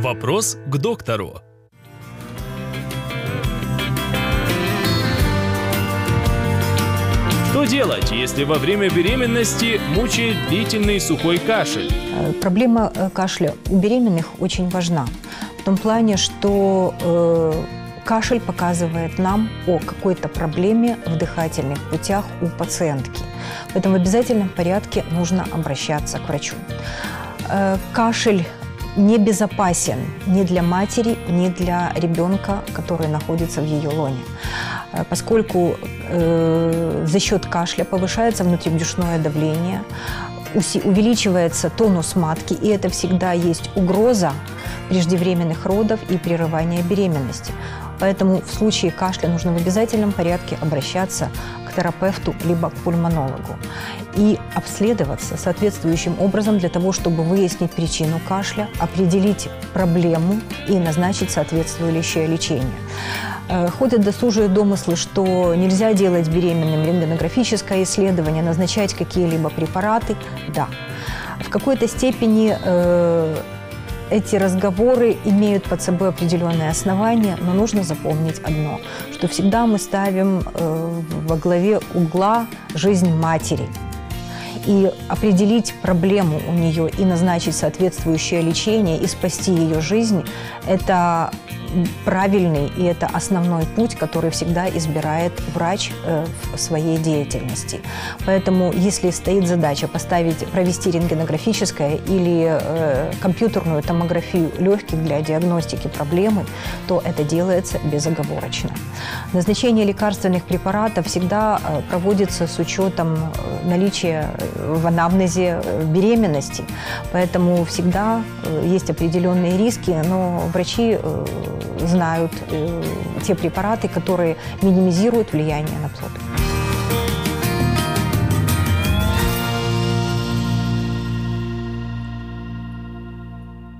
Вопрос к доктору. Что делать, если во время беременности мучает длительный сухой кашель? Э, Проблема э, кашля у беременных очень важна. В том плане, что э, кашель показывает нам о какой-то проблеме в дыхательных путях у пациентки. Поэтому в обязательном порядке нужно обращаться к врачу. Э, кашель небезопасен ни для матери, ни для ребенка, который находится в ее лоне, Э, поскольку э, за счет кашля повышается внутрибрюшное давление, увеличивается тонус матки, и это всегда есть угроза преждевременных родов и прерывания беременности. Поэтому в случае кашля нужно в обязательном порядке обращаться к терапевту либо к пульмонологу и обследоваться соответствующим образом для того, чтобы выяснить причину кашля, определить проблему и назначить соответствующее лечение. Э, Ходят досужие домыслы, что нельзя делать беременным рентгенографическое исследование, назначать какие-либо препараты. Да. В какой-то степени э, эти разговоры имеют под собой определенные основания, но нужно запомнить одно, что всегда мы ставим э, во главе угла жизнь матери. И определить проблему у нее и назначить соответствующее лечение и спасти ее жизнь – это правильный и это основной путь, который всегда избирает врач э, в своей деятельности. Поэтому, если стоит задача поставить, провести рентгенографическое или э, компьютерную томографию легких для диагностики проблемы, то это делается безоговорочно. Назначение лекарственных препаратов всегда э, проводится с учетом наличия в анамнезе беременности, поэтому всегда есть определенные риски, но врачи знают э, те препараты, которые минимизируют влияние на плод.